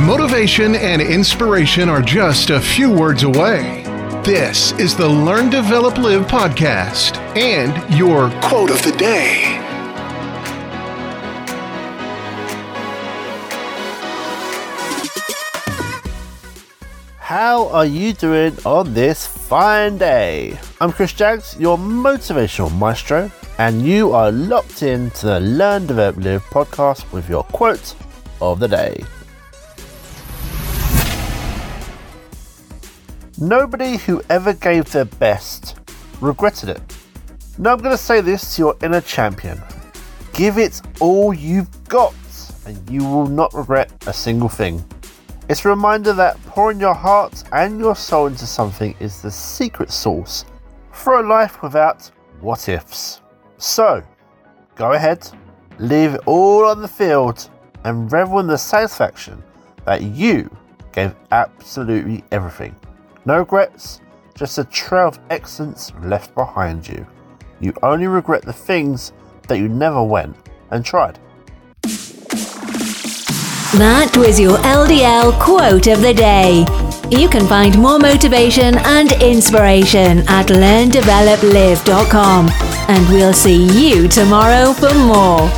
Motivation and inspiration are just a few words away. This is the Learn, Develop, Live podcast and your quote of the day. How are you doing on this fine day? I'm Chris Jaggs, your motivational maestro, and you are locked in to the Learn, Develop, Live podcast with your quote of the day. Nobody who ever gave their best regretted it. Now I'm going to say this to your inner champion. Give it all you've got, and you will not regret a single thing. It's a reminder that pouring your heart and your soul into something is the secret sauce for a life without what ifs. So, go ahead, leave it all on the field, and revel in the satisfaction that you gave absolutely everything. No regrets, just a trail of excellence left behind you. You only regret the things that you never went and tried. That was your LDL quote of the day. You can find more motivation and inspiration at learndeveloplive.com. And we'll see you tomorrow for more.